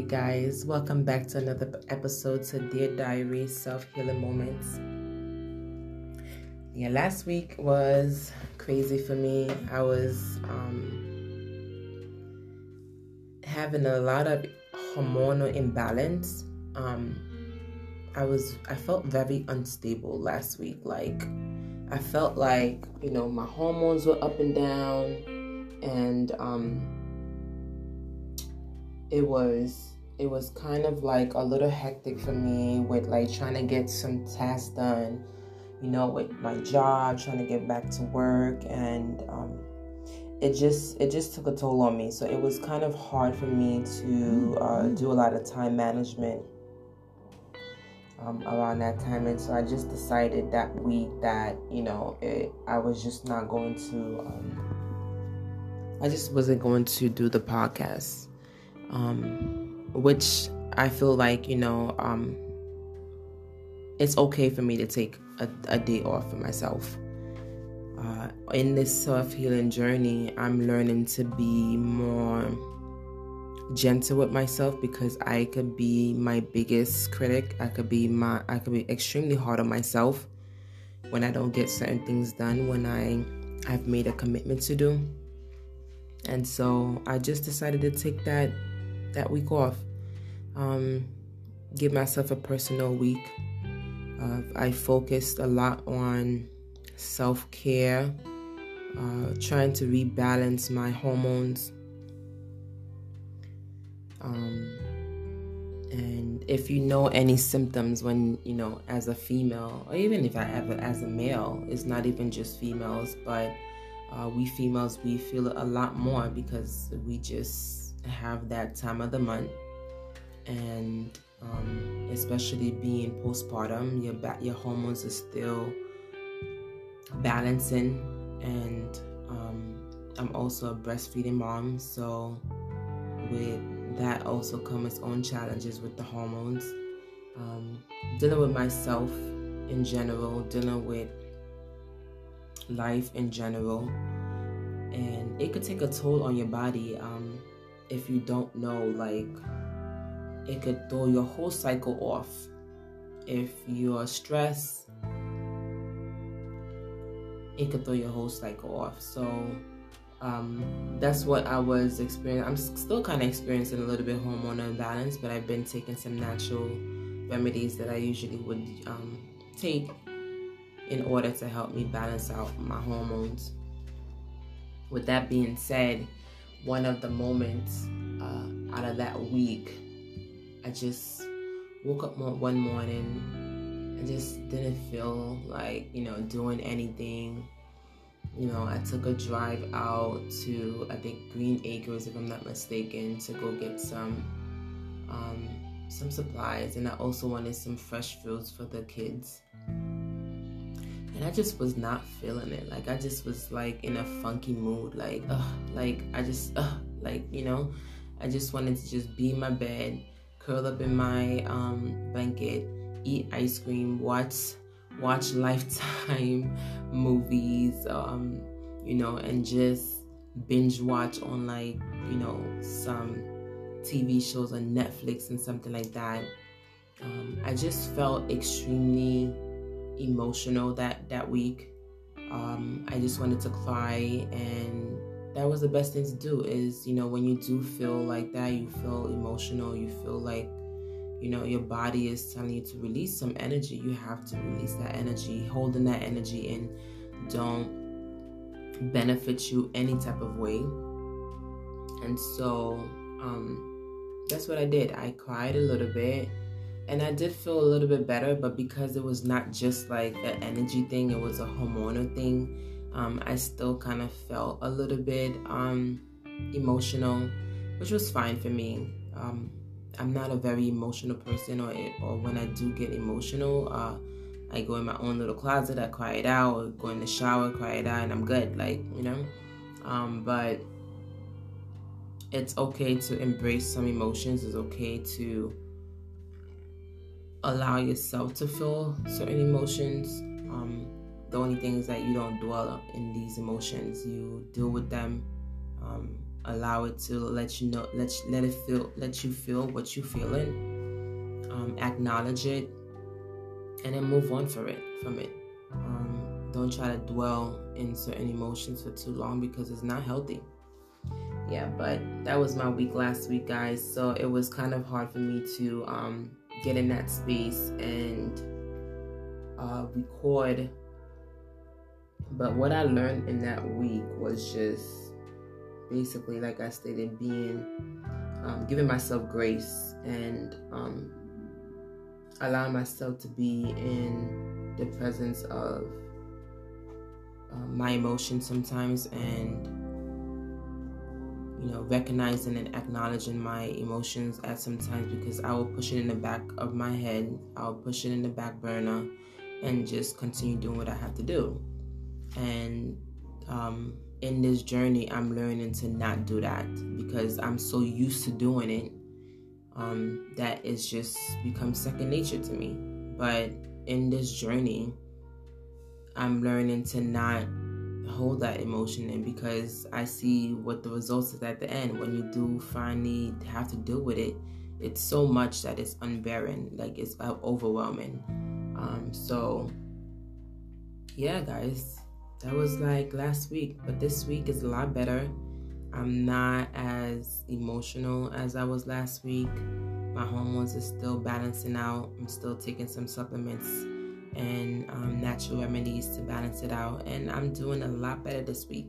Hey guys, welcome back to another episode to Dear Diary Self Healing Moments. Yeah, last week was crazy for me. I was um, having a lot of hormonal imbalance. Um, I was I felt very unstable last week. Like I felt like you know my hormones were up and down, and um, it was it was kind of like a little hectic for me with like trying to get some tasks done you know with my job trying to get back to work and um, it just it just took a toll on me. So it was kind of hard for me to uh, do a lot of time management um, around that time. And so i just decided that week that you know it, i was just not going to um, i just wasn't going to do the podcast um, which I feel like you know um, it's okay for me to take a, a day off for myself. Uh, in this self healing journey, I'm learning to be more gentle with myself because I could be my biggest critic. I could be my I could be extremely hard on myself when I don't get certain things done when I I've made a commitment to do. And so I just decided to take that that week off. Um, give myself a personal week. Uh, I focused a lot on self care, uh, trying to rebalance my hormones. Um, and if you know any symptoms when, you know, as a female, or even if I ever as a male, it's not even just females, but uh, we females, we feel it a lot more because we just have that time of the month, and um, especially being postpartum, your ba- your hormones are still balancing, and um, I'm also a breastfeeding mom, so with that also come its own challenges with the hormones. Um, dealing with myself in general, dealing with life in general, and it could take a toll on your body. If you don't know, like it could throw your whole cycle off. If you're stressed, it could throw your whole cycle off. So um, that's what I was experiencing. I'm still kind of experiencing a little bit hormonal imbalance, but I've been taking some natural remedies that I usually would um, take in order to help me balance out my hormones. With that being said, one of the moments uh, out of that week, I just woke up one morning and just didn't feel like, you know, doing anything. You know, I took a drive out to, I think, Green Acres, if I'm not mistaken, to go get some um, some supplies, and I also wanted some fresh fruits for the kids and I just was not feeling it. Like I just was like in a funky mood. Like, ugh, like I just, ugh, like you know, I just wanted to just be in my bed, curl up in my um, blanket, eat ice cream, watch watch Lifetime movies, um, you know, and just binge watch on like you know some TV shows on Netflix and something like that. Um, I just felt extremely emotional that that week. Um, I just wanted to cry, and that was the best thing to do. Is you know when you do feel like that, you feel emotional, you feel like you know your body is telling you to release some energy. You have to release that energy. Holding that energy in don't benefit you any type of way. And so um, that's what I did. I cried a little bit and I did feel a little bit better, but because it was not just like an energy thing, it was a hormonal thing. Um, I still kind of felt a little bit um, emotional, which was fine for me. Um, I'm not a very emotional person, or it, or when I do get emotional, uh, I go in my own little closet, I cry it out, or go in the shower, cry it out, and I'm good. Like you know, um, but it's okay to embrace some emotions. It's okay to allow yourself to feel certain emotions. Um, the only thing is that you don't dwell in these emotions, you deal with them. Um, allow it to let you know let you, let it feel let you feel what you're feeling um, acknowledge it and then move on for it from it um, don't try to dwell in certain emotions for too long because it's not healthy yeah but that was my week last week guys so it was kind of hard for me to um, get in that space and uh, record. But what i learned in that week was just basically, like I stated, being um, giving myself grace and um, allowing myself to be in the presence of uh, my emotions sometimes and you know recognizing and acknowledging my emotions at sometimes because I will push it in the back of my head I'll push it in the back burner and just continue doing what I have to do and um, in this journey, I'm learning to not do that because I'm so used to doing it um, that it's just become second nature to me. But in this journey, I'm learning to not hold that emotion in because I see what the results is at the end. When you do finally have to deal with it, it's so much that it's unbearing, like it's overwhelming. Um, so, yeah, guys, that was like last week, but this week is a lot better. I'm not as emotional as I was last week. My hormones are still balancing out. I'm still taking some supplements and um, natural remedies to balance it out, and I'm doing a lot better this week.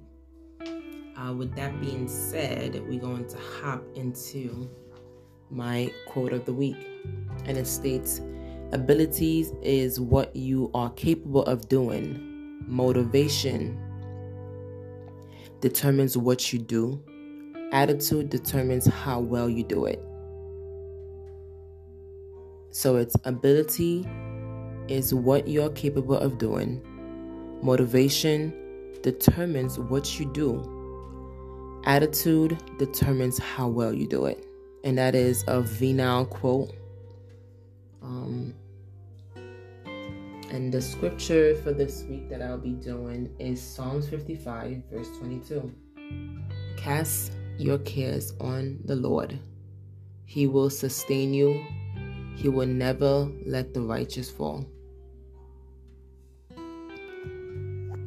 Uh, with that being said, we're going to hop into my quote of the week, and it states, Abilities is what you are capable of doing Motivation determines what you do, attitude determines how well you do it. So, its ability is what you're capable of doing. Motivation determines what you do. Attitude determines how well you do it. And that is a Vinal quote. Um, and the scripture for this week that I'll be doing is Psalms 55, verse 22. Cast your cares on the Lord. He will sustain you. He will never let the righteous fall.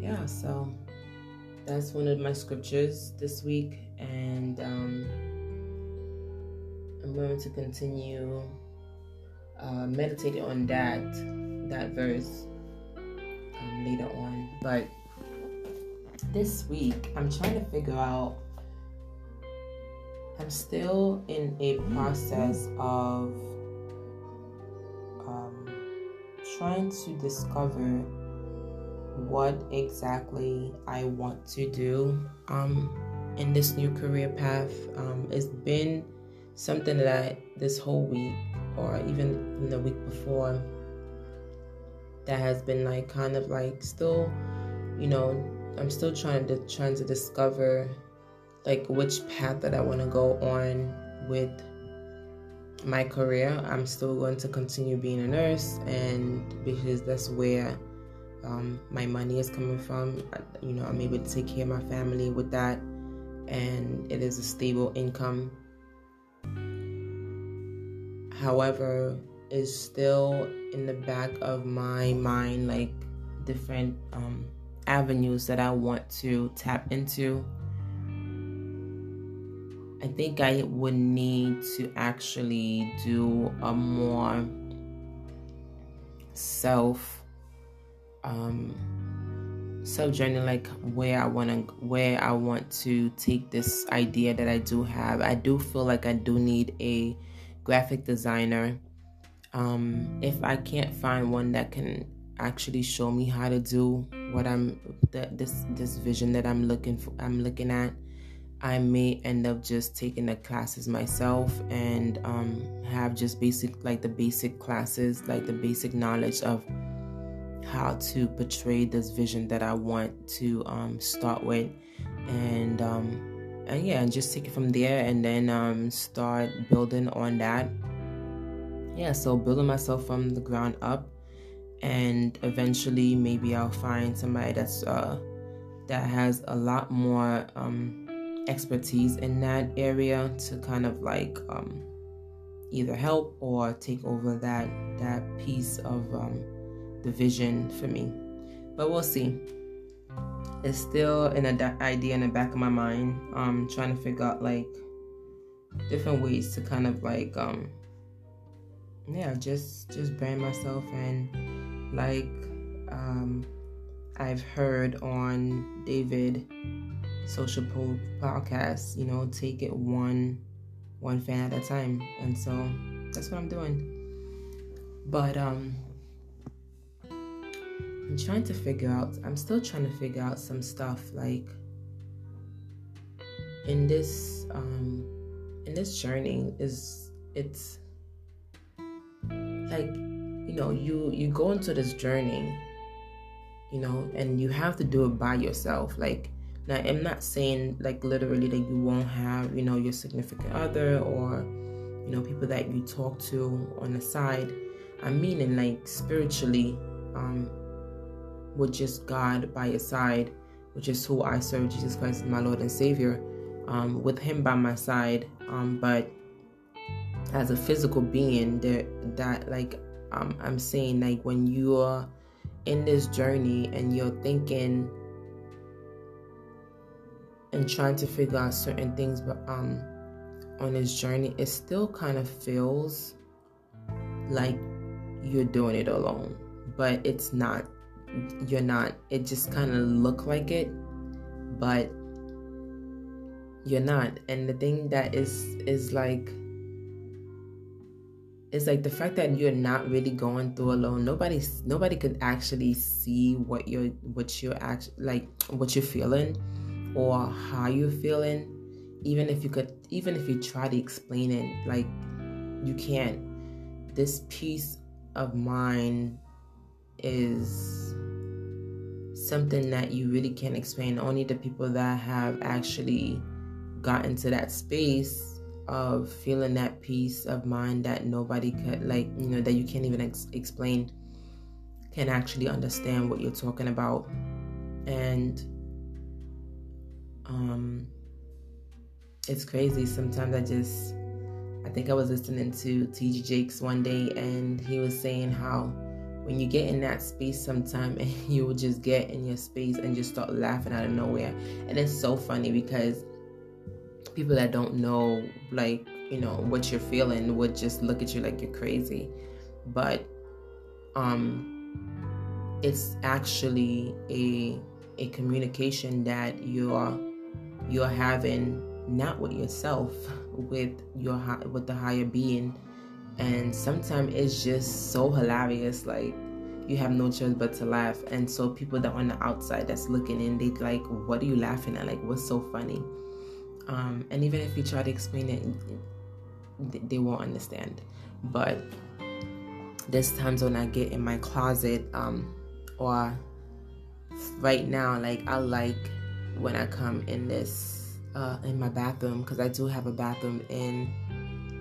Yeah, so that's one of my scriptures this week, and um, I'm going to continue uh, meditating on that that verse um, later on. But this week, I'm trying to figure out. I'm still in a process of um, trying to discover what exactly I want to do um, in this new career path. Um, it's been something that I, this whole week, or even the week before, that has been like kind of like still, you know, I'm still trying to trying to discover like which path that I want to go on with my career. I'm still going to continue being a nurse, and because that's where um, my money is coming from. You know, I'm able to take care of my family with that, and it is a stable income. However, is still in the back of my mind, like different um, avenues that I want to tap into. I think I would need to actually do a more self um self journey like where I want to where I want to take this idea that I do have. I do feel like I do need a graphic designer um, if I can't find one that can actually show me how to do what I'm the, this this vision that I'm looking for I'm looking at I may end up just taking the classes myself and um, have just basic like the basic classes like the basic knowledge of how to portray this vision that I want to um, start with. And um, and yeah and just take it from there and then um, start building on that. Yeah, so building myself from the ground up, and eventually maybe I'll find somebody that's uh, that has a lot more um, expertise in that area to kind of like um, either help or take over that that piece of um, the vision for me. But we'll see. It's still an idea in the back of my mind. I'm trying to figure out like different ways to kind of like um yeah just just brand myself and like um I've heard on David social po- podcast, you know, take it one one fan at a time. And so that's what I'm doing. But um I'm trying to figure out I'm still trying to figure out some stuff like in this um in this journey is it's like you know you you go into this journey you know and you have to do it by yourself. Like now i'm not saying like literally that you won't have you know your significant other or you know people that you talk to on the side. I mean in like spiritually um with just god by your side which is who i serve jesus christ my lord and savior um, with him by my side. Um, but as a physical being that like um, i'm saying like when you're in this journey and you're thinking and trying to figure out certain things but um on this journey it still kind of feels like you're doing it alone but it's not you're not it just kind of look like it but you're not. And the thing that is is like it's like the fact that you're not really going through alone nobody nobody could actually see what you're what you're actually like what you're feeling or how you're feeling. Even if you could even if you try to explain it like you can't. This peace of mind is something that you really can't explain. Only the people that have actually gotten to that space of feeling that peace of mind that nobody could like you know that you can't even ex- explain can actually understand what you're talking about. And um it's crazy. Sometimes i just i think i was listening to TD Jakes one day and he was saying how when you get in that space sometime and you will just get in your space and just start laughing out of nowhere. And it's so funny because people that don't know like you know what you're feeling would just look at you like you're crazy. But um it's actually a a communication that you're you're having not with yourself with your with the higher being and sometimes it's just so hilarious like you have no choice but to laugh. And so people that on the outside that's looking in they like what are you laughing at? Like what's so funny? Um, and even if you try to explain it, they won't understand. But there's times when I get in my closet, um, or right now, like I like when I come in this uh, in my bathroom because I do have a bathroom in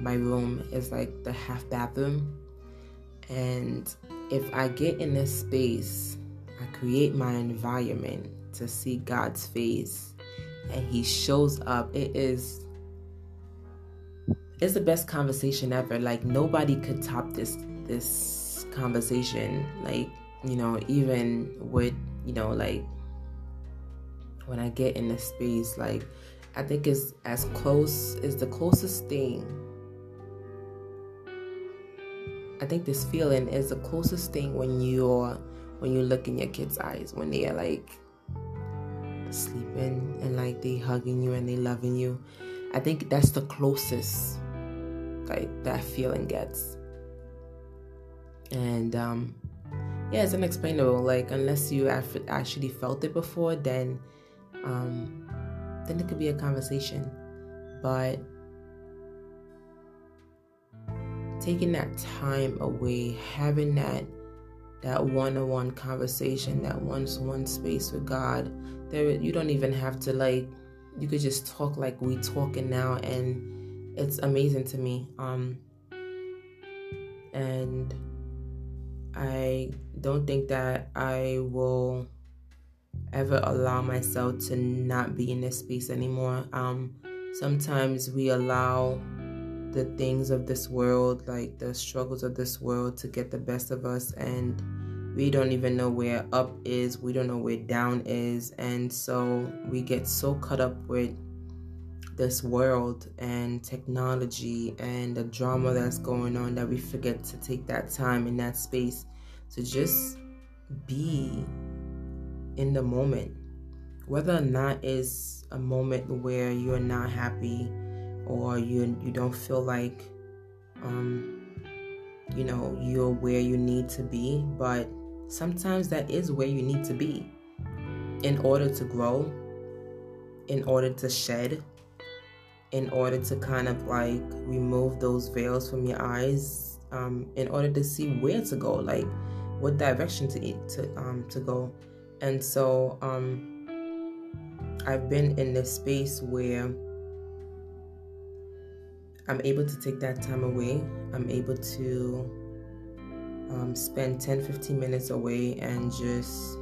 my room. is like the half bathroom, and if I get in this space, I create my environment to see God's face and he shows up, it is it's the best conversation ever. Like nobody could top this this conversation. Like, you know, even with, you know, like when I get in the space, like I think it's as close is the closest thing. I think this feeling is the closest thing when you're when you look in your kids' eyes when they are like sleeping and like they hugging you and they loving you. I think that's the closest like that feeling gets. And um yeah, it's unexplainable. Like unless you have actually felt it before, then um then it could be a conversation. But taking that time away, having that that one-on-one conversation, that one-to-one space with God, there you don't even have to like you could just talk like we talking now and it's amazing to me um and i don't think that i will ever allow myself to not be in this space anymore. Um, sometimes we allow the things of this world, like the struggles of this world, to get the best of us, and we don't even know where up is, we don't know where down is, and so we get so caught up with this world and technology and the drama that's going on that we forget to take that time in that space to just be in the moment. Whether or not it's a moment where you're not happy or you you don't feel like um you know you're where you need to be, but sometimes that is where you need to be in order to grow, in order to shed, in order to kind of like remove those veils from your eyes, um, in order to see where to go, like what direction to to um to go. And so um I've been in this space where I'm able to take that time away. I'm able to um, spend 10 15 minutes away and just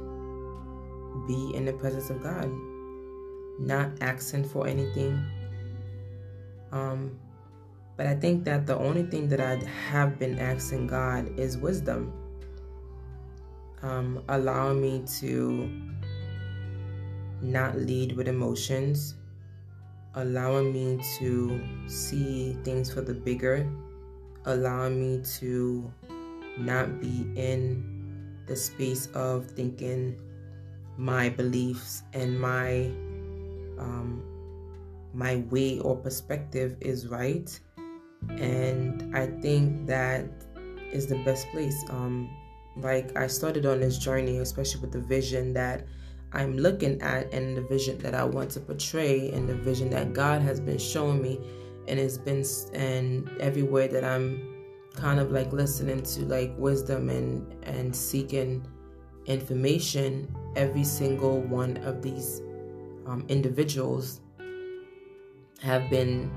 be in the presence of God, not asking for anything. Um, but I think that the only thing that I have been asking God is wisdom, um, allowing me to not lead with emotions, allowing me to see things for the bigger, allowing me to not be in the space of thinking my beliefs and my um, my way or perspective is right. And i think that is the best place. Um like i started on this journey especially with the vision that i'm looking at and the vision that i want to portray and the vision that god has been showing me and it's been and everywhere that i'm kind of like listening to like wisdom and and seeking information every single one of these um, individuals have been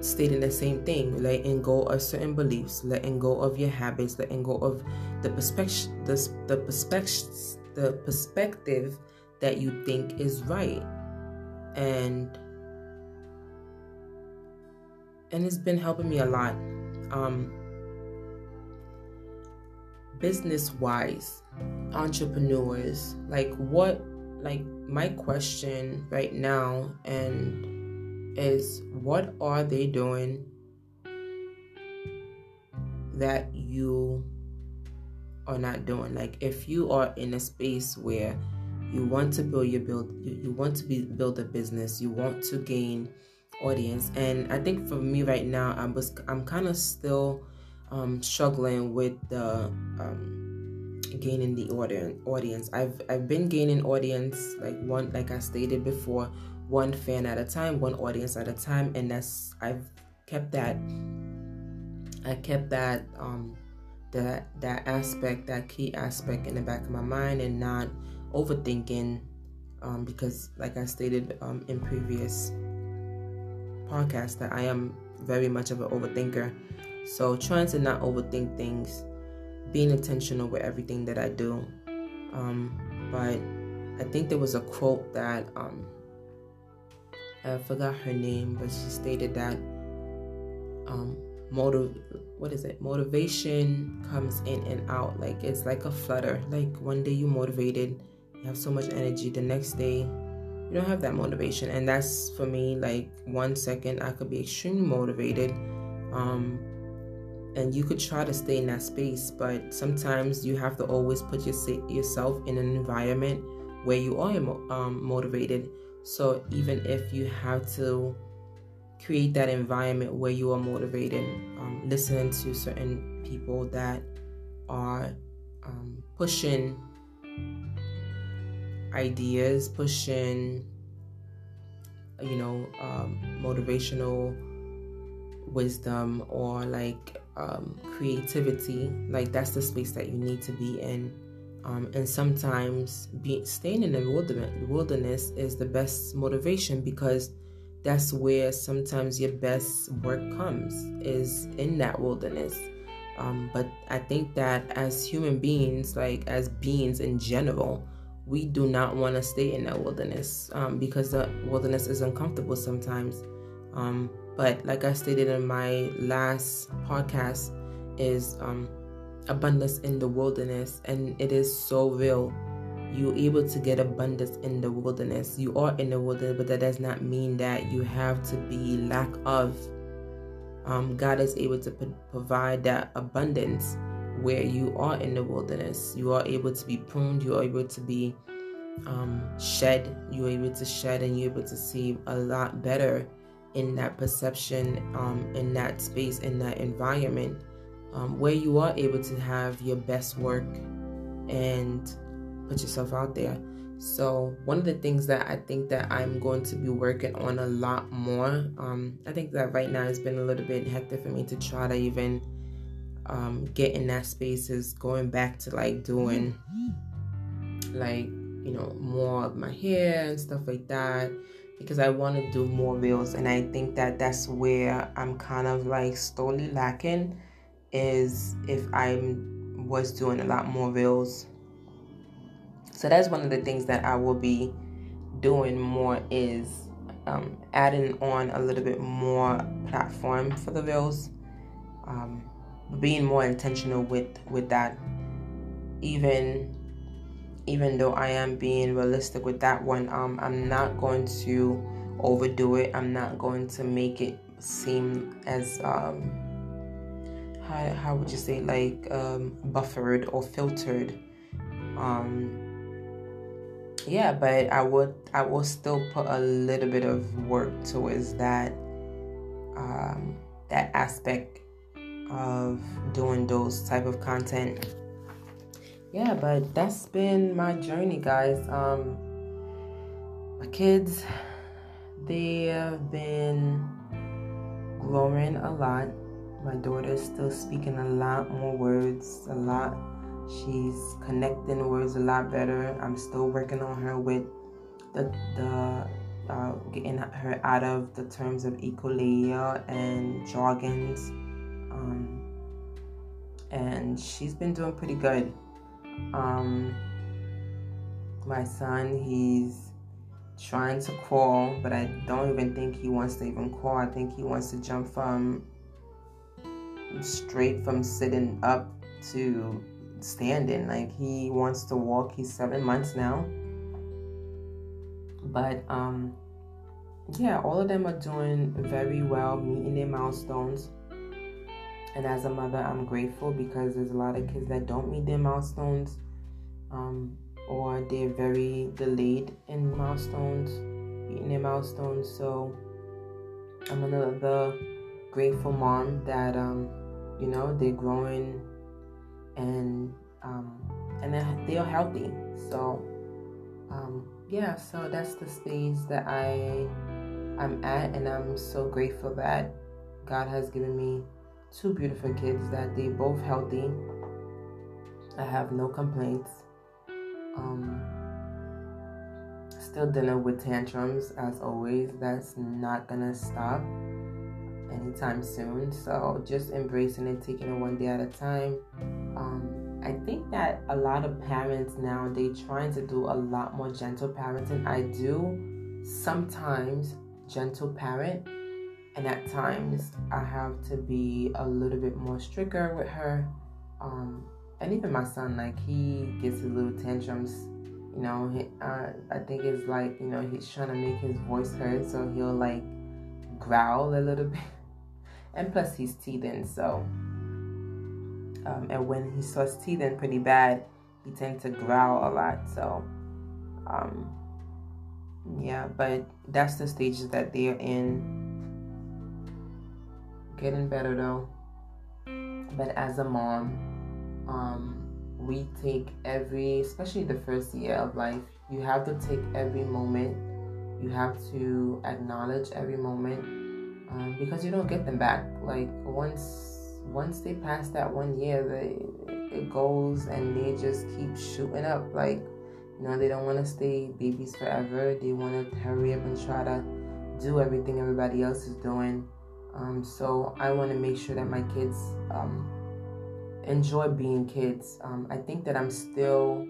stating the same thing letting go of certain beliefs letting go of your habits letting go of the perspective the, the perspective the perspective that you think is right. And and it's been helping me a lot. Um business wise entrepreneurs like what like my question right now and is what are they doing that you are not doing? Like if you are in a space where you want to build your build you, want to be build a business you want to gain audience and i think for me right now i'm just, i'm kind of still um, struggling with the um, gaining the audience. audience. I've I've been gaining audience like one like I stated before, one fan at a time, one audience at a time, and that's I've kept that. I kept that um, that that aspect, that key aspect in the back of my mind, and not overthinking, um, because like I stated um, in previous podcasts, that I am very much of an overthinker. So trying to not overthink things, being intentional with everything that I do. Um, but I think there was a quote that um, I forgot her name, but she stated that um, motive what is it? Motivation comes in and out. Like it's like a flutter. Like one day you're motivated you have so much energy the next day. You don't have that motivation. And that's for me like one second i could be extremely motivated um and you could try to stay in that space but sometimes you have to always put your, yourself in an environment where you are um, motivated. So even if you have to create that environment where you are motivated um, listening to certain people that are um, pushing ideas pushing you know um, motivational wisdom or like um, creativity, like that's the space that you need to be in. Um, and sometimes be, staying in the wilderness, wilderness is the best motivation because that's where sometimes your best work comes is in that wilderness. Um, but I think that as human beings, like as beings in general, we do not want to stay in that wilderness um, because the wilderness is uncomfortable sometimes. Um, but like I stated in my last podcast, is um, abundance in the wilderness, and it is so real. You're able to get abundance in the wilderness. You are in the wilderness, but that does not mean that you have to be lack of. Um, God is able to provide that abundance where you are in the wilderness. You are able to be pruned, you are able to be um, shed, you're able to shed, and you're able to see a lot better in that perception, um, in that space, in that environment, um, where you are able to have your best work and put yourself out there. So one of the things that I think that I'm going to be working on a lot more, um, I think that right now it's been a little bit hectic for me to try to even um, get in that space is going back to like doing like you know more of my hair and stuff like that because I want to do more reels and I think that that's where I'm kind of like slowly lacking is if I was doing a lot more reels. So that's one of the things that I will be doing more is um, adding on a little bit more platform for the reels. Um, being more intentional with with that. Even even though I am being realistic with that one um I'm not going to overdo it. I'm not going to make it seem as um how, how would you say like um buffered or filtered. Um yeah but I would I will still put a little bit of work towards that um that aspect of doing those type of content. Yeah but that's been my journey guys. Um my kids they have been growing a lot. My daughter's still speaking a lot more words a lot. She's connecting words a lot better. I'm still working on her with the the uh, getting her out of the terms of echolalia and jargons um, and she's been doing pretty good. Um, my son, he's trying to crawl, but I don't even think he wants to even crawl. I think he wants to jump from straight from sitting up to standing. Like he wants to walk. He's seven months now. But um yeah, all of them are doing very well, meeting their milestones. And as a mother, I'm grateful because there's a lot of kids that don't meet their milestones um, or they're very delayed in milestones, meeting their milestones. So I'm another grateful mom that, um, you know, they're growing and um, and they're healthy. So um, yeah, so that's the space that I I'm at, and I'm so grateful that God has given me two beautiful kids that they both healthy. I have no complaints. Um, still dealing with tantrums as always. That's not gonna stop anytime soon. So just embracing it, taking it one day at a time. Um, I think that a lot of parents now they trying to do a lot more gentle parenting. I do sometimes gentle parent and at times I have to be a little bit more stricter with her. Um, and even my son, like he gets his little tantrums. You know, he, uh, I think it's like you know he's trying to make his voice heard, so he'll like growl a little bit. And plus, he's teething, so um, and when he starts teething pretty bad, he tends to growl a lot. So, um, yeah, but that's the stages that they're in getting better though. But as a mom, um, we take every, especially the first year of life, you have to take every moment. You have to acknowledge every moment um, because you don't get them back. Like once once they pass that one year, they, it goes and they just keep shooting up. Like you know, they don't want to stay babies forever. They want to hurry up and try to do everything everybody else is doing. Um, so I want to make sure that my kids um, enjoy being kids. Um, I think that I'm still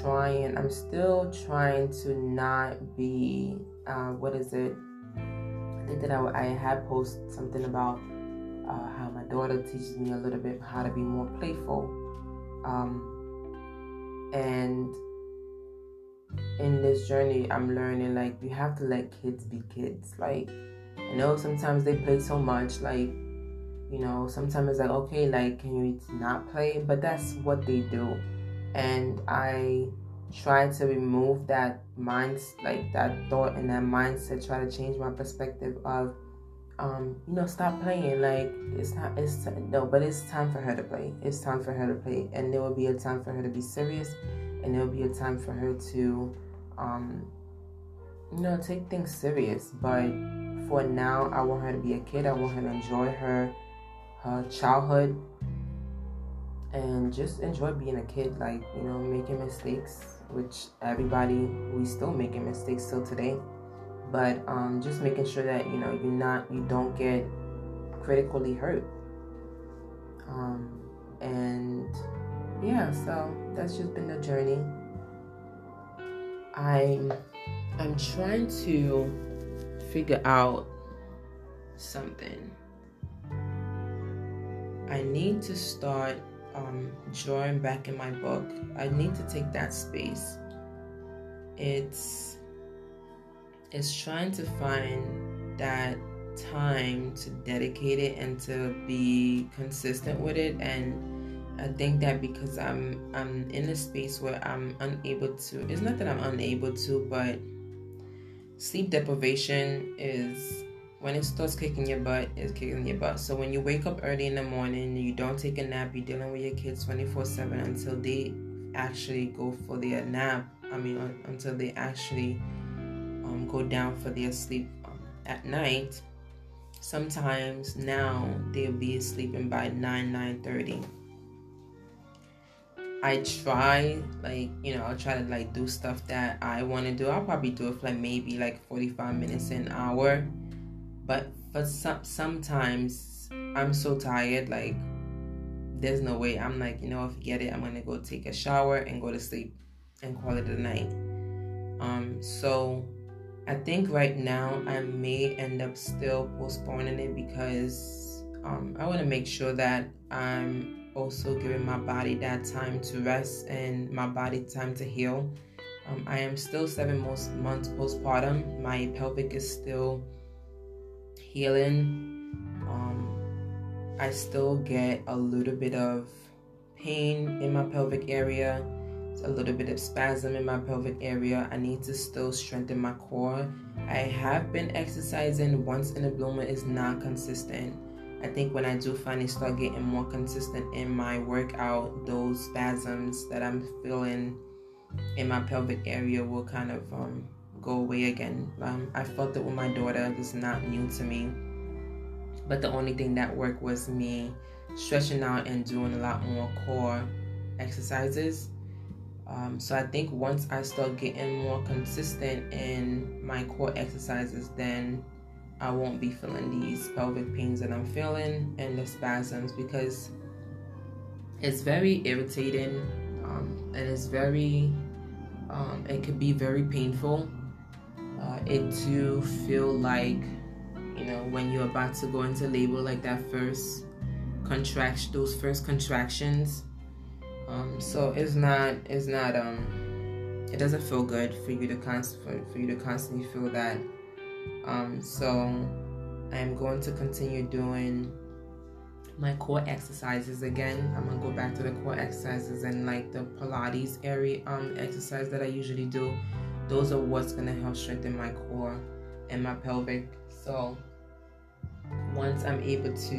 trying, I'm still trying to not be, uh, what is it? I think that I, I had posted something about uh, how my daughter teaches me a little bit how to be more playful. Um, and in this journey, I'm learning like you have to let kids be kids. Like, I know sometimes they play so much, like, you know, sometimes it's like, okay, like, can you not play? But that's what they do. And I try to remove that mind, like that thought and that mindset, try to change my perspective of, um, you know, stop playing. Like, it's not, it's, no, but it's time for her to play. It's time for her to play. And there will be a time for her to be serious. And there will be a time for her to, um, you know, take things serious. But for now, I want her to be a kid. I want her to enjoy her her childhood and just enjoy being a kid. Like you know, making mistakes, which everybody we still making mistakes still today. But um, just making sure that you know you're not you don't get critically hurt. Um, and yeah, so that's just been the journey. I'm I'm trying to figure out something. I need to start um, drawing back in my book. I need to take that space. It's it's trying to find that time to dedicate it and to be consistent with it and I think that because I'm I'm in a space where I'm unable to it's not that I'm unable to but sleep deprivation is when it starts kicking your butt, it's kicking your butt. So when you wake up early in the morning, you don't take a nap, you're dealing with your kids 24 7 until they actually go for their nap. I mean, until they actually um, go down for their sleep um, at night. Sometimes now they'll be sleeping by 9, 9 30. I try, like, you know, I'll try to like do stuff that I want to do. I'll probably do it for like maybe like 45 minutes, an hour. But for some, sometimes I'm so tired, like, there's no way. I'm like, you know, forget it. I'm to go take a shower and go to sleep and call it a night. Um, so I think right now I may end up still postponing it because um, I want to make sure that I'm also giving my body that time to rest and my body time to heal. Um, I am still seven most months postpartum. My pelvic is still healing. Um, I still get a little bit of pain in my pelvic area, a little bit of spasm in my pelvic area. I need to still strengthen my core. I have been exercising once in a blue moon is not consistent. I think when I do finally start getting more consistent in my workout, those spasms that I'm feeling in my pelvic area will kind of um, go away again. Um, I felt it with my daughter. It's not new to me. But the only thing that worked was me stretching out and doing a lot more core exercises. Um, so I think once I start getting more consistent in my core exercises, then I won't be feeling these pelvic pains that I'm feeling and the spasms because it's very irritating um, and it's very, um, it could be very painful. Uh, it do feel like, you know, when you're about to go into labor, like that first contraction, those first contractions. Um, so it's not, it's not, um, it doesn't feel good for you to const- for, for you to constantly feel that um, so I'm going to continue doing my core exercises again. I'm gonna go back to the core exercises and like the Pilates area um exercise that I usually do. Those are what's gonna help strengthen my core and my pelvic. So once I'm able to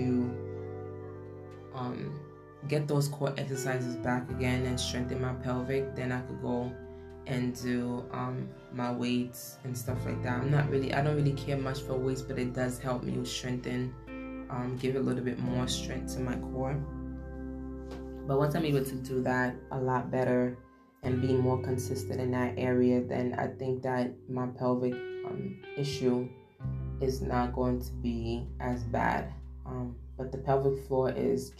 um get those core exercises back again and strengthen my pelvic, then I could go and do um, my weights and stuff like that. I'm not really, I don't really care much for weights, but it does help me strengthen, um, give a little bit more strength to my core. But once I'm able to do that a lot better and be more consistent in that area, then I think that my pelvic um, issue is not going to be as bad. Um, but the pelvic floor is,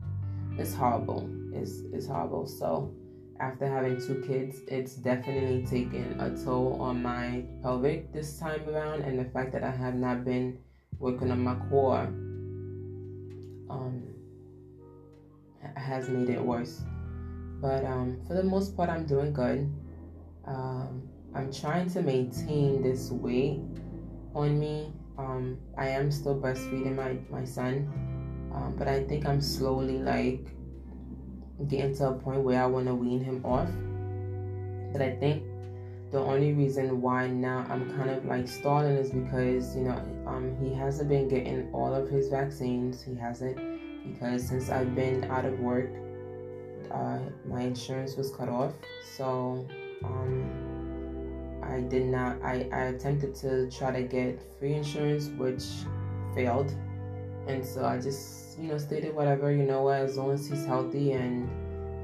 it's horrible. It's, it's horrible. So, after having two kids, it's definitely taken a toll on my pelvic this time around, and the fact that I have not been working on my core um, has made it worse. But um, for the most part, I'm doing good. Um, I'm trying to maintain this weight on me. Um, I am still breastfeeding my, my son, um, but I think I'm slowly like getting to a point where I want to wean him off. But I think the only reason why now I'm kind of like stalling is because you know um, he hasn't been getting all of his vaccines. He hasn't because since I've been out of work, uh, my insurance was cut off. So um, I did not. I, I attempted to try to get free insurance, which failed, and so I just you know stated whatever you know as long as he's healthy and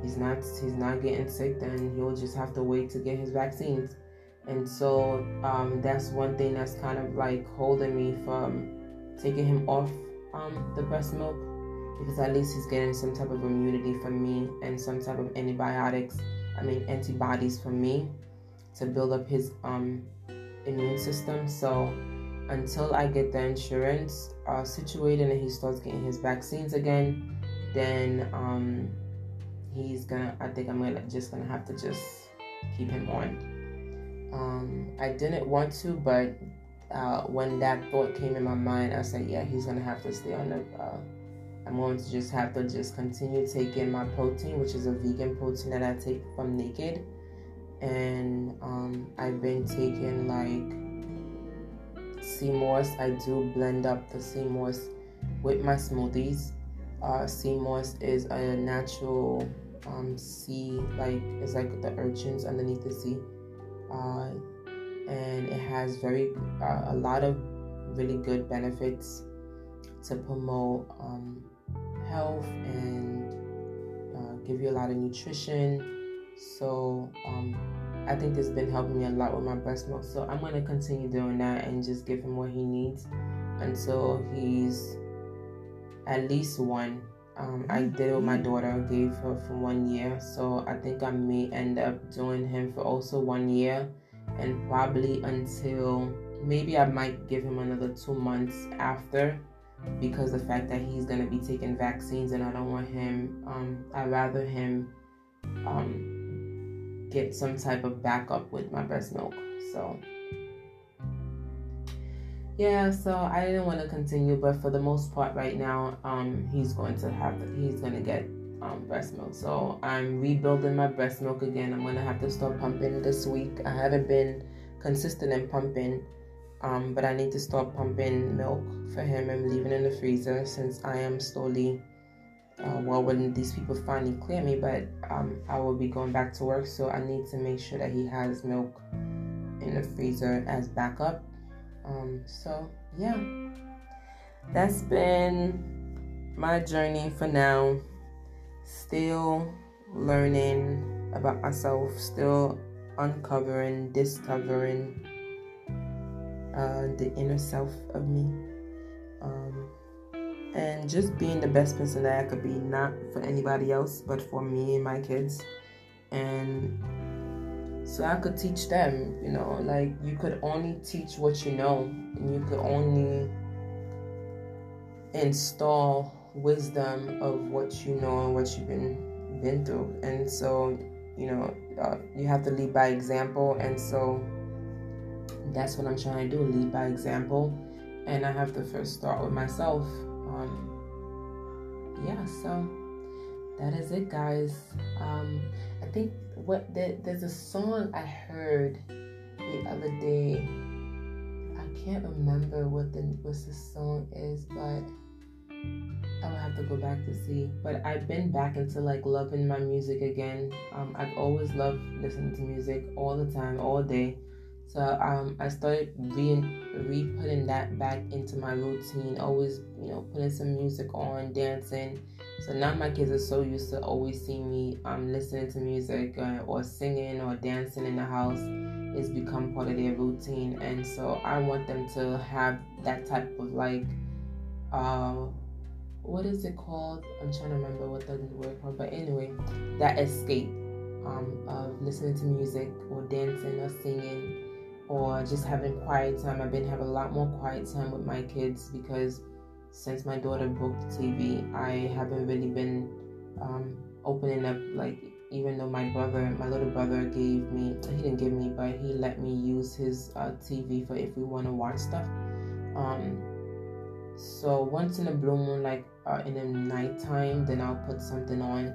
he's not he's not getting sick, then he'll just have to wait to get his vaccines. And so um, that's one thing that's kind of like holding me from taking him off um, the breast milk because at least he's getting some type of immunity from me and some type of antibiotics, I mean antibodies from me to build up his um, immune system. So until I get the insurance uh, situated and he starts getting his vaccines again, then um, he's gonna. I think I'm gonna just gonna have to just keep him on. Um, I didn't want to, but uh, when that thought came in my mind, I said, yeah, he's gonna have to stay on the. Uh, I'm going to just have to just continue taking my protein, which is a vegan protein that I take from Naked, and um, I've been taking like moss. I do blend up the sea moss with my smoothies. Uh, sea moss is a natural um, sea, like it's like the urchins underneath the sea, uh, and it has very uh, a lot of really good benefits to promote um, health and uh, give you a lot of nutrition. So um, I think has been helping me a lot with my breast milk. So I'm gonna continue doing that and just give him what he needs until he's at least one. Um, I did it with my daughter, gave her for one year. So I think I may end up doing him for also one year and probably until maybe I might give him another two months after because the fact that he's to be taking vaccines and I don't want him, um, I'd rather him um, get some type of backup with my breast milk. So, yeah, so I didn't want to continue, but for the most part, right now, um, he's going to have, he's going to get um, breast milk. So I'm rebuilding my breast milk again. I'm going to have to start pumping this week. I haven't been consistent in pumping um, but I need to start pumping milk for him and leaving in the freezer since I am slowly. Uh, well, when these people finally clear me, but um, I will be going back to work, so I need to make sure that he has milk in the freezer as backup. Um, so yeah, that's been my journey for now. Still learning about myself, still uncovering, discovering uh, the inner self of me. And just being the best person that I could be, not for anybody else, but for me and my kids. And so I could teach them, you know, like you could only teach what you know, and you could only install wisdom of what you know and what you've been been through. And so, you know, uh, you have to lead by example. And so, that's what I'm trying to do lead by example. And I have to first start with myself. Um, yeah, so that is it, guys. Um, I think what the, there's a song I heard the other day. I can't remember what the what the song is, but I will have to go back to see. But I've been back into like loving my music again. Um, I've always loved listening to music all the time, all day. So um, I started re re putting that back into my routine. Always, you know, putting some music on, dancing. So now my kids are so used to always seeing me um listening to music uh, or singing or dancing in the house. It's become part of their routine, and so I want them to have that type of like, uh, what is it called? I'm trying to remember what the word called, but anyway, that escape um, of listening to music or dancing or singing or just having quiet time. I've been having a lot more quiet time with my kids because since my daughter booked TV, I haven't really been um, opening up like even though my brother, my little brother, gave me, he didn't give me, but he let me use his uh, TV for if we want to watch stuff. Um, so once in a blue moon, like uh, in the nighttime, then I'll put something on.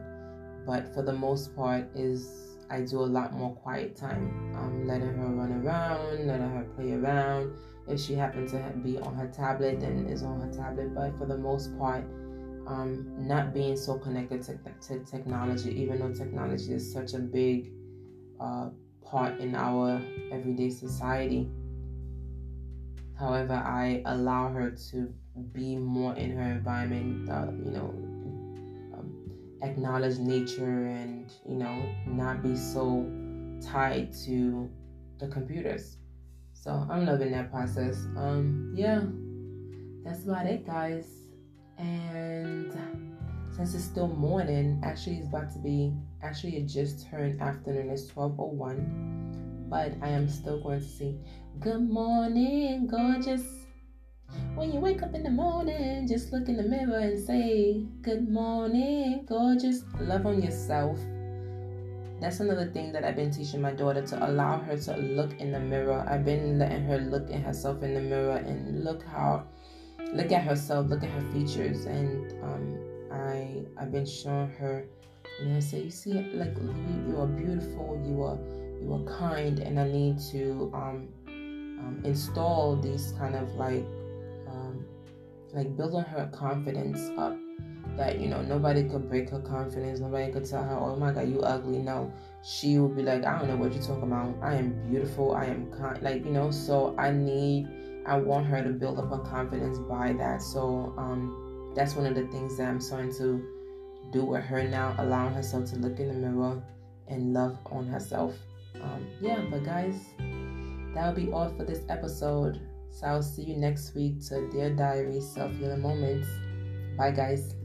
But for the most part, is I do a lot more quiet time. Um, letting her run around, letting her play around. If she happens to be on her tablet, then is on her tablet. But for the most part, um, not being so connected to, to, technology, even though technology is such a big uh, part in our everyday society. However, I allow her to be more in her environment, uh, you know, um, acknowledge nature and, you know, not be so tied to the computers. So I'm loving that process. Um, yeah, that's about it, guys. And since it's still morning, actually it's about to be actually it just turned afternoon. It's 12:01, but I am still going to sing "Good Morning, Gorgeous." When you wake up in the morning, just look in the mirror and say, Good morning, gorgeous. Love on yourself. That's another thing that I've been teaching my daughter to allow her to look in the mirror. I've been letting her look at herself in the mirror and look how, look at herself, look at her features. And um, I, I've been showing her, you know, say, you see, like you, you are beautiful, you are, you are kind, and I need to um, um, install these kind of like like building her confidence up that you know nobody could break her confidence. Nobody could tell her oh my god you ugly. No. She would be like i don't know what you're talking about. I am beautiful. I am like you know so i need i want her to build up her confidence by that. So um that's one of the things that i'm starting to do with her now allowing herself to look in the mirror and love on herself. Um yeah but guys that'll be all for this episode. So I'll see you next week to Dear Diary Self Healing Moments. Bye, guys.